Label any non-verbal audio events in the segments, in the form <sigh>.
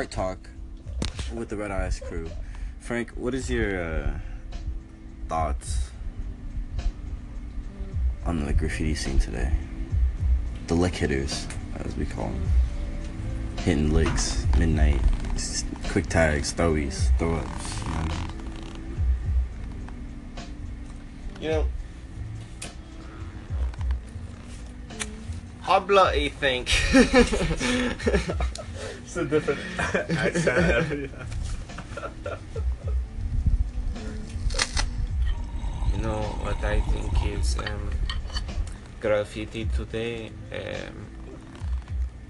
art talk with the Red Eyes crew. Frank, what is your uh, thoughts on the graffiti scene today? The lick hitters, as we call them, hitting licks, midnight, quick tags, throwies, throw ups. You know? Habla I think. <laughs> It's a different <laughs> accent. <laughs> You know what I think is um, graffiti today. Um,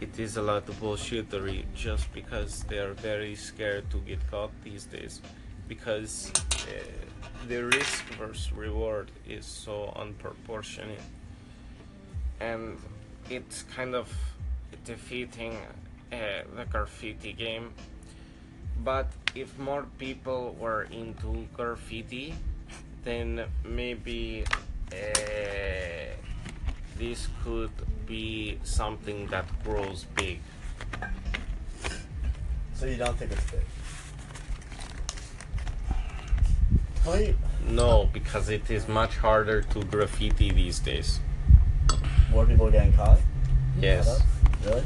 it is a lot of bullshittery just because they are very scared to get caught these days because uh, the risk versus reward is so unproportionate and it's kind of defeating uh, the graffiti game but if more people were into graffiti then maybe uh, this could be something that grows big. so you don't think it's big? No, because it is much harder to graffiti these days. more people are getting caught? Yes, Really?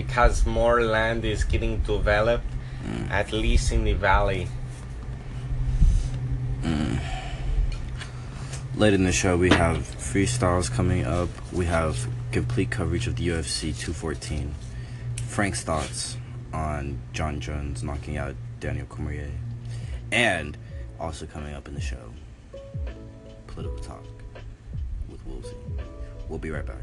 Because more land is getting developed, mm. at least in the valley. Mm. Later in the show, we have freestyles coming up. We have complete coverage of the UFC 214. Frank's thoughts on Jon Jones knocking out Daniel Cormier. And also coming up in the show, political talk with Woolsey. We'll be right back.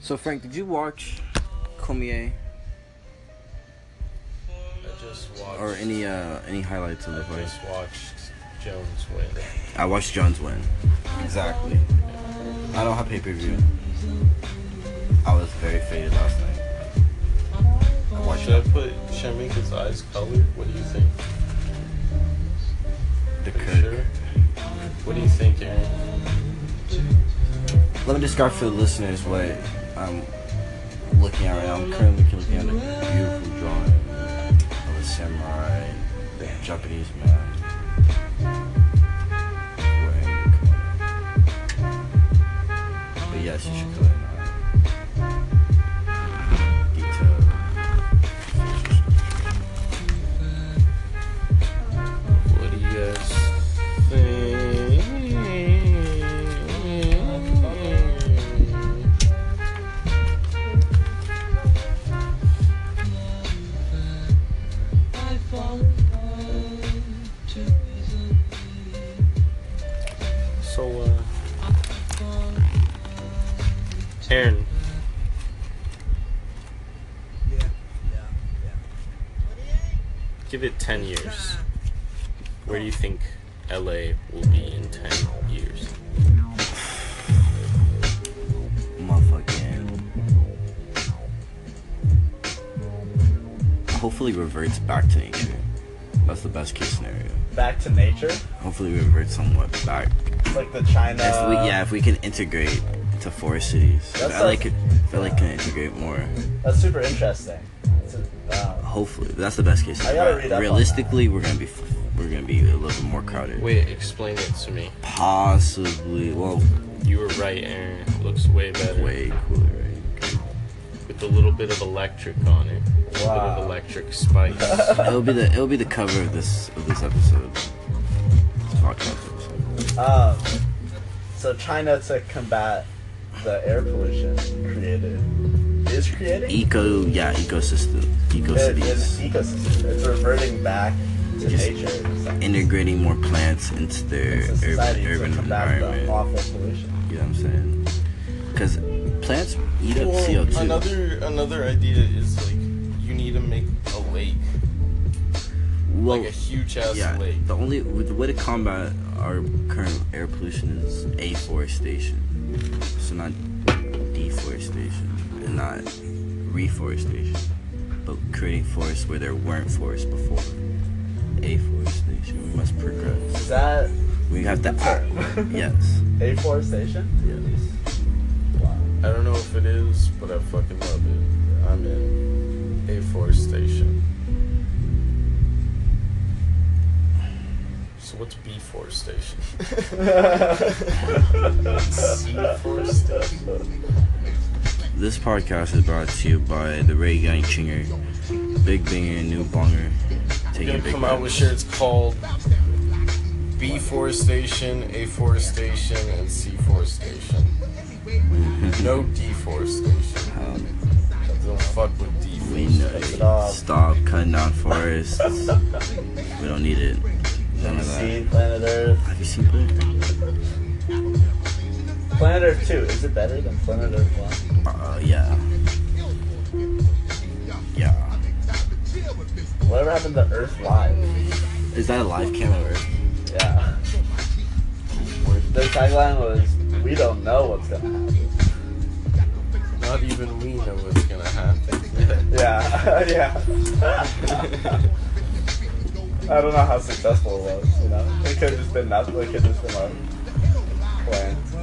So, Frank, did you watch Cormier I just watched. or any uh any highlights of the fight? I just watched Jones win. I watched Jones win. Exactly. I don't have pay per view. I was very faded last night. I Should I put? Should I make his eyes colored? What do you think? the you sure? What do you think, Aaron? Let me describe for the listeners what I'm um, looking at right now. I'm currently looking at a beautiful drawing of a samurai, Japanese man. But yes, you should go ahead hopefully reverts back to nature. That's the best case scenario. Back to nature? Hopefully reverts somewhat back. Like the China. if we yeah, if we can integrate to forest cities. If That's LA like- could if like can integrate more. That's super interesting. It's a, um, Hopefully. That's the best case I gotta scenario. read Realistically we're gonna be we're gonna be a little bit more crowded. Wait, explain it to me. Possibly well You were right, Aaron. It looks way better. way cooler, right? With a little bit of electric on it. A Wow. of electric spice. <laughs> it'll be the it'll be the cover of this of this episode. This podcast um, so China to combat the air pollution created is creating Eco yeah, ecosystem. Eco It- it's cities. ecosystem. It's reverting back to Just nature. integrating more plants into their It's a urban, society urban to combat the environment. awful pollution. You know what I'm saying? Because plants eat up CO2. another another idea is like you need to make a lake, well, like a huge ass yeah, lake. the only with the way to combat our current air pollution is afforestation. So not deforestation and not reforestation, but creating forests where there weren't forests before. Afforestation. We must progress. Is that We have to. Term. <laughs> yes. afforestation? Yes. Wow. I don't know if it is, but I fucking love it. I'm in A4 station. So what's B4 station? C4 <laughs> station. This podcast is brought to you by the Ray Gang Chinger, Big Binger, New Bonger. Taking gonna come out with shirts called B4 station, A4 station, and C4 station. No D4 station. Um, Don't fuck with D4. we know Take it it. off. Stop cutting down forests. <laughs> we don't need it. None of that. See Planet Earth. Have you seen Planet? Earth? Planet Earth 2, is it better than Planet Earth 1? Uh, yeah. Yeah. Whatever happened to Earth Live? Is that a live camera? Earth? Yeah. Their tagline was, we don't know what's gonna happen. Not even we know what's gonna happen. <laughs> Yeah, <laughs> yeah. I don't know how successful it was, you know? It could have just been nothing, it could have just been like, plans.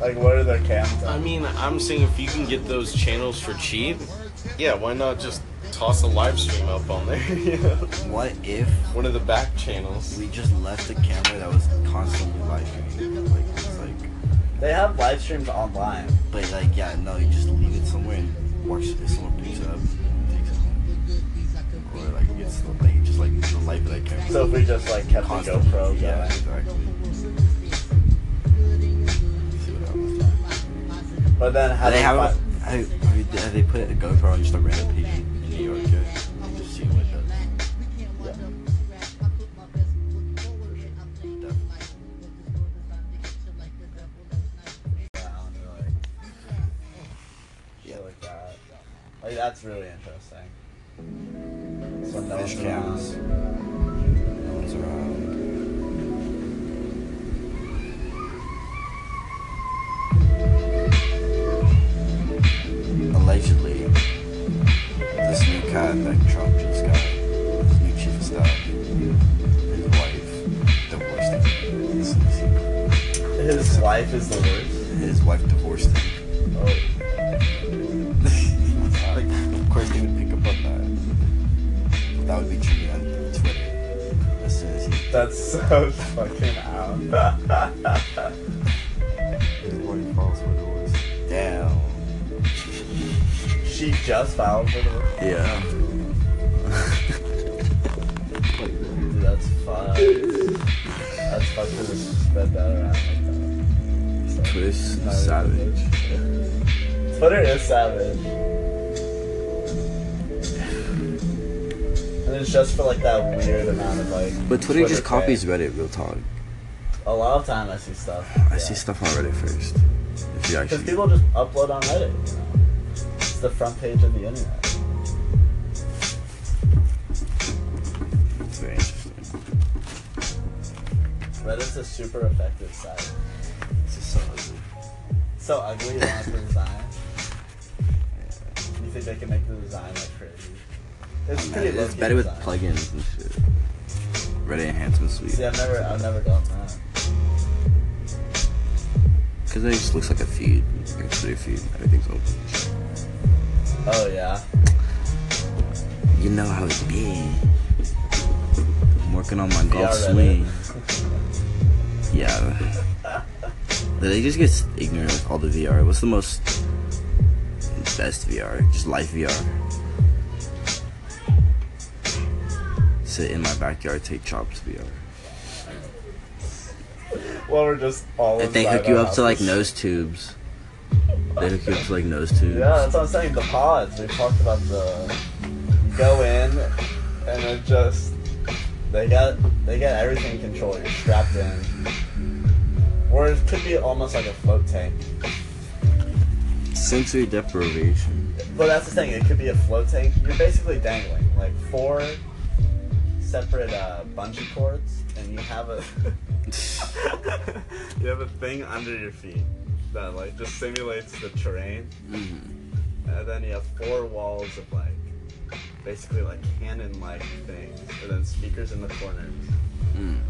Like, what are their cams I mean, I'm saying if you can get those channels for cheap, yeah, why not just toss a live stream up on there? <laughs> you know? What if One of the back channels. we just left a camera that was constantly live streaming? Like, it's like, They have live streams online. but like, yeah, no, you just leave it somewhere and watch if someone picks it up, and it home. Or like, it's like, just like the life of that camera. So if we just like kept the Constantly, GoPro going. Yeah, exactly. See what happens. But then how Do they have, have, have have they put a GoPro on just a random page wife is the worst. His wife divorced him. Oh, <laughs> like, of course, they would pick up on that. That would be true on Twitter. As soon as he that's so fucking out. his wife falls for divorce. Damn. she just filed for the. Yeah. Dude, that's fucked. That's fucked to spread that around that. Twist savage. Twitter is savage. And it's just for like that weird amount of like. But Twitter just fame. copies Reddit, real talk. A lot of time I see stuff. I see stuff on Reddit first. If you Because people just upload on Reddit. You know? It's the front page of the internet. It's very interesting. Reddit's a super effective site. It's just so ugly. So ugly, you don't the design. You think they can make the design like crazy? It's pretty. It's better with design. plugins and shit. Reddit enhancement suite. See, I've never, I've never done that. Because it just looks like a feed. Like a Twitter feed. Everything's open. Oh yeah. You know how it be. I'm working on my golf swing. <laughs> Yeah. They just get ignorant with all the VR. What's the most best VR? Just life VR. Sit in my backyard, take chops VR. well, we're just all. If they hook you up to like nose tubes, they hook you up to like nose tubes. Yeah, that's what I'm saying. The pods. We talked about the you go in, and it just they got they got everything controlled. You're strapped in, or it could be almost like a float tank. Sensory deprivation. But that's the thing. It could be a float tank. You're basically dangling like four separate uh, bungee cords, and you have a <laughs> you have a thing under your feet that like just simulates the terrain, Mhm. and then you have four walls of like basically like cannon-like things, and then speakers in the corners. Mm.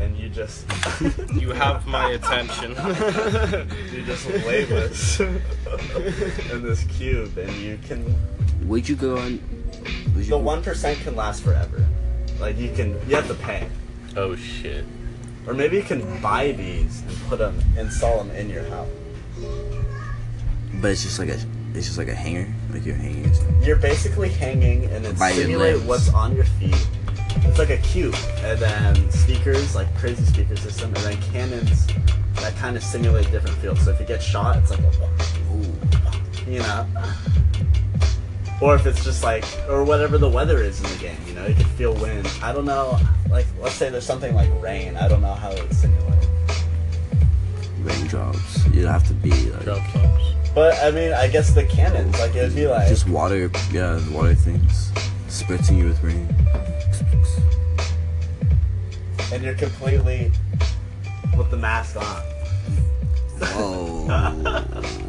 And you just <laughs> You have my attention. <laughs> you just just weightless in this cube, and you can. Would you go on? Would you The one percent can last forever. Like you can, you have to pay, oh shit. or maybe you can buy these and put them, install them in your house. But it's just like a, it's just like a hanger, like you're hanging. You're basically hanging, and it By simulate what's on your feet. It's like a cube, and then speakers, like crazy speaker system, and then cannons that kind of simulate different fields. So if you get shot, it's like a, Ooh. <laughs> you know. Or if it's just like, or whatever the weather is in the game, you know, you can feel wind. I don't know, like, let's say there's something like rain. I don't know how it would simulate. Raindrops. You'd have to be like Drop tops. But I mean, I guess the cannons, like, it would be like, just water. Yeah, water things, spritzing you with rain. And you're completely with the mask on. Whoa. <laughs>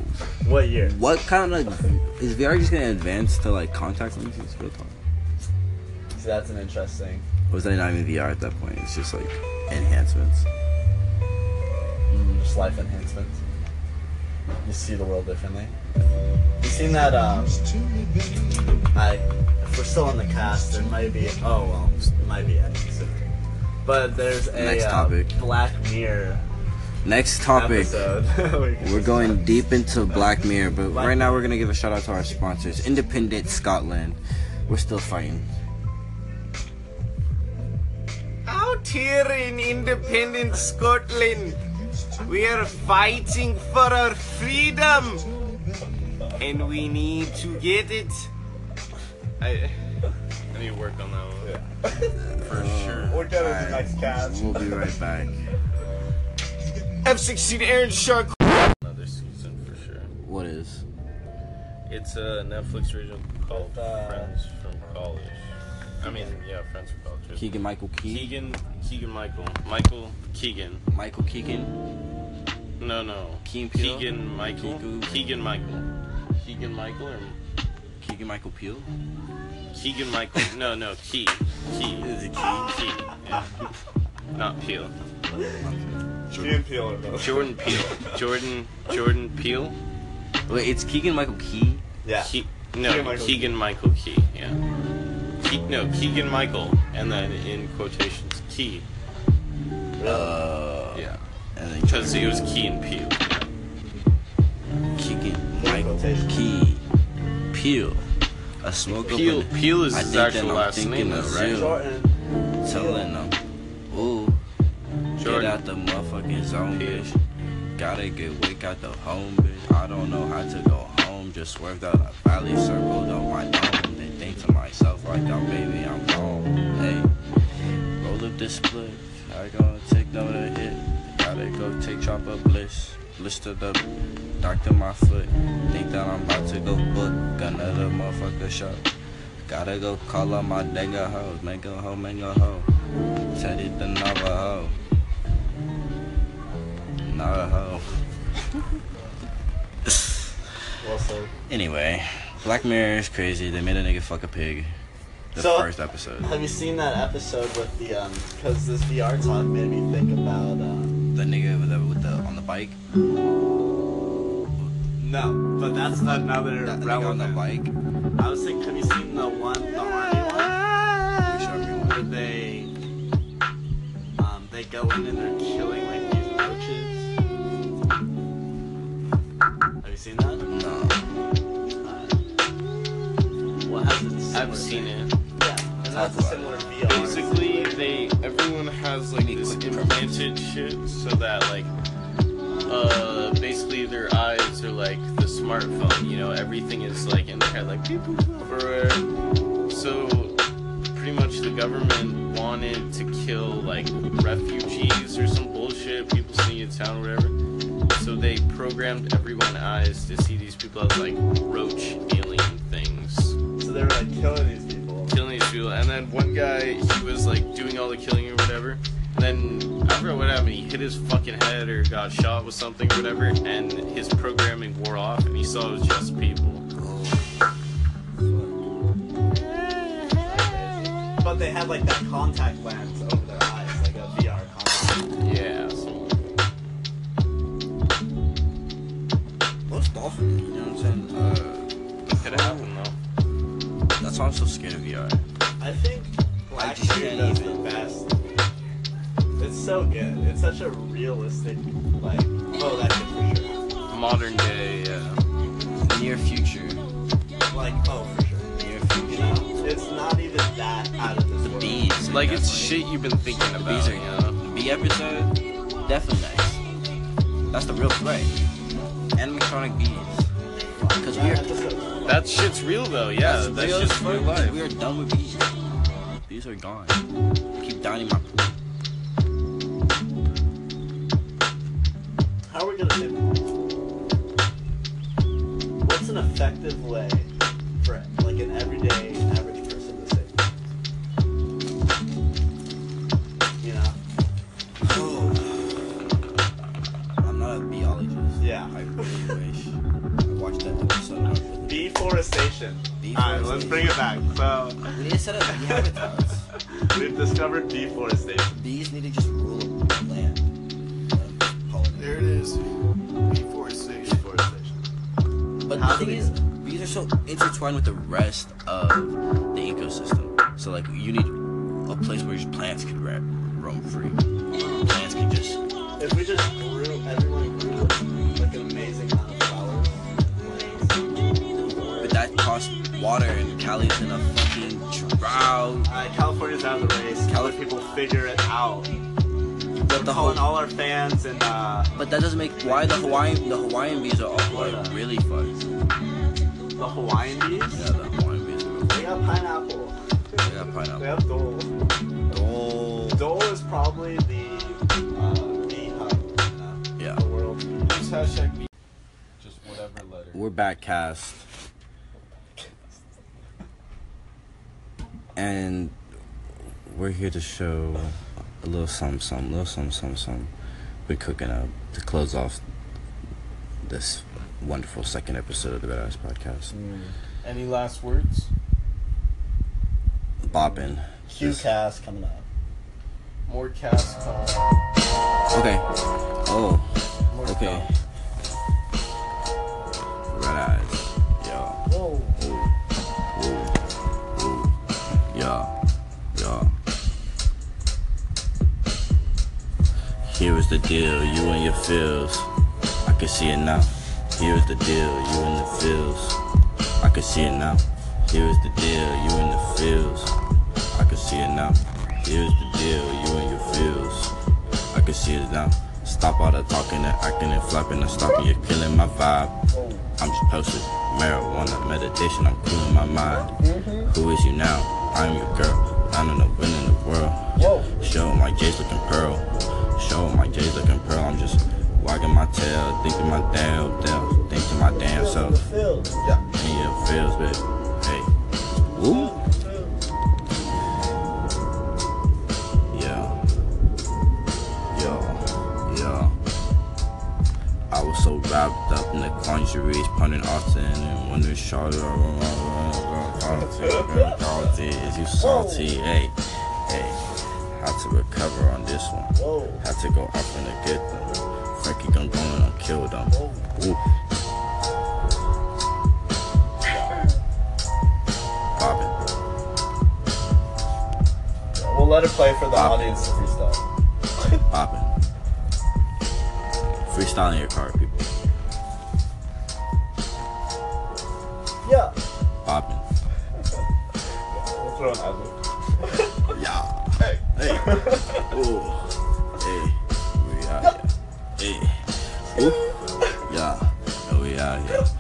What year? what kind of is VR just gonna advance to like contact lenses? Real talk. So that's an interesting. Or is that not even VR at that point? It's just like enhancements. Mm, just life enhancements. You see the world differently. You seen that? Um, I if we're still on the cast, there might be. Oh well, it might be. But there's a Next uh. Black Mirror Next topic. <laughs> We're going deep into Black Mirror, but Black right now we're gonna give a shout out to our sponsors, Independent Scotland. We're still fighting. Out here in independent Scotland, we are fighting for our freedom. And we need to get it. I, I need to work on that one. Yeah. For sure. We're going to Alright. the next cast. We'll be right back. F-16 Aaron Shark. Another season for sure. What is? It's a Netflix original called Uh, Friends from College. I mean, yeah, Friends from College. Keegan Michael Key. Keegan, Keegan Michael. Michael Keegan. Michael Keegan. No, no. Key and Peele? Keegan Michael. Keegan. Keegan Michael. Keegan Michael or Keegan Michael Peele. Keegan Michael? No, no. Key. Key. Is it Key? Key. Yeah. Not Peele. Jordan Peele or no? Jordan Peele. Jordan. Jordan Peele. Wait, it's Keegan Michael Key. Yeah. Ke- no, Keegan-Michael Keegan Michael Key. Yeah. Ke- no, Keegan Michael, and then in quotations, Key. Uh, Yeah. Because it was Key and Peele. Keegan Michael Key Peele. I smoke up Peel. in- Peele is I his actual last name, though, right? Jordan. telling them, ooh, get out the motherfucking zone, Peel. bitch. Gotta get wake out the home, bitch. I don't know how to go home. Just swerved out a valley, circled on my dome. To myself like, I'm baby, I'm gone. Hey, roll up this split. I gonna take no to hit. Gotta go take chop up bliss. Blistered up, doctor my foot. Think that I'm about to go book another motherfucker shot. Gotta go call up my nigga hoes. Make a hoe, make a hoe. Teddy the Navajo. Navajo. <laughs> Said. Anyway, Black Mirror is crazy. They made a nigga fuck a pig. The So- first episode. Have you seen that episode with the um? Because this VR talk made me think about um. The nigga with the, with the on the bike. No, but that's not another That nigga on the bike. I was thinking, have you seen the one, the army one, We show everyone. where they um they go in and they're killing like these roaches? Have you seen that? I've seen it. Yeah, and that's a similar VR. Basically, they everyone has like We this implanted shit so that like uh basically their eyes are like the smartphone. You know, everything is like in their head, like beep, boop, boop, or so. Pretty much, the government wanted to kill like refugees or some bullshit, people sneaking in town, or whatever. So they programmed everyone's eyes to see these people as like roach alien things they were like killing these people. Killing these people, and then one guy he was like doing all the killing or whatever. And then I forgot what happened. He hit his fucking head or got shot with something or whatever, and his programming wore off, and he saw it was just people. But they had like that contact lens over their eyes, like a VR contact. Lens. Yeah. Most often, you know what I'm saying? Uh, it that's why I'm so scared of VR. I think I Black just Mirror does the best. It's so good. It's such a realistic, like, oh, that shit for sure. Modern day, uh, yeah. Near future. Like, oh, for sure. Near You future. know, it's not even that out of this The world. bees. Like it's shit you've been thinking The about. bees are you yeah. know? The bee episode, definitely nice. That's the real threat. Animatronic bees. Because we That are. episode. That shit's real though. Yeah, that's that's real as just real life. We are done with bees. Bees are gone. Keep downing my pool. How are we gonna do What's an effective way let's bring it back. So We need to set up bee habitats. we've discovered deforestation. Bees need to just rule the land. and. There it is. Deforestation. Deforestation. But How the thing is, do bees are so intertwined with the rest of the ecosystem. So like, you need a place where just plants can roam free. Plants can just. If we just water, and Cali's in a fucking drought. uh, California's out of the race. Cali people figure it out. But the Calling whole. all our fans and uh, But that doesn't make why the Hawaiian the Hawaiian bees are all like really fucked. the Hawaiian bees. Yeah, the Hawaiian bees are. They got pineapple. They got They pineapple. have Dole. Oh. Dole is probably the uh, bee hub in Yeah. the world. Just hashtag be just whatever letter. We're back cast. And we're here to show a little something, something, little something, something, something. We're cooking up to close off this wonderful second episode of the Badass Podcast. Mm. Any last words? Bopping. Q cast coming up. More cast coming. up. Okay. Oh, More okay. come. Red eyes. Here is the deal, you and your feels. I can see it now. Here is the deal, you and the feels. I can see it now. Here is the deal, you and the feels. I can see it now. Here's the deal, you and your feels. I can see it now. Stop all the talking and acting and flapping and stopping. You're killing my vibe. I'm just posted. Marijuana, meditation, I'm cooling my mind. Who is you now? I'm your girl. I don't know when in the world. Show my J's looking pearl. Show my J's looking pearl. I'm just wagging my tail, thinking my damn, damn, thinking my damn self. Yeah. Yeah, feels, but hey, woo. Yeah, yeah, yeah. I was so wrapped up in the conjuries, punning often, and wondering, shawty, <laughs> is you salty? Hey, to recover on this one? Whoa. Had to go up and to get them. Frankie gon' go and I'll kill them. Ooh. We'll let it play for the audience to freestyle. Poppin'. Freestyling your car, people. Yeah. Poppin'. <laughs> We'll <laughs> Hey. <laughs> Ooh. Hey. We out here. Hey. Ooh. Yeah. We out here.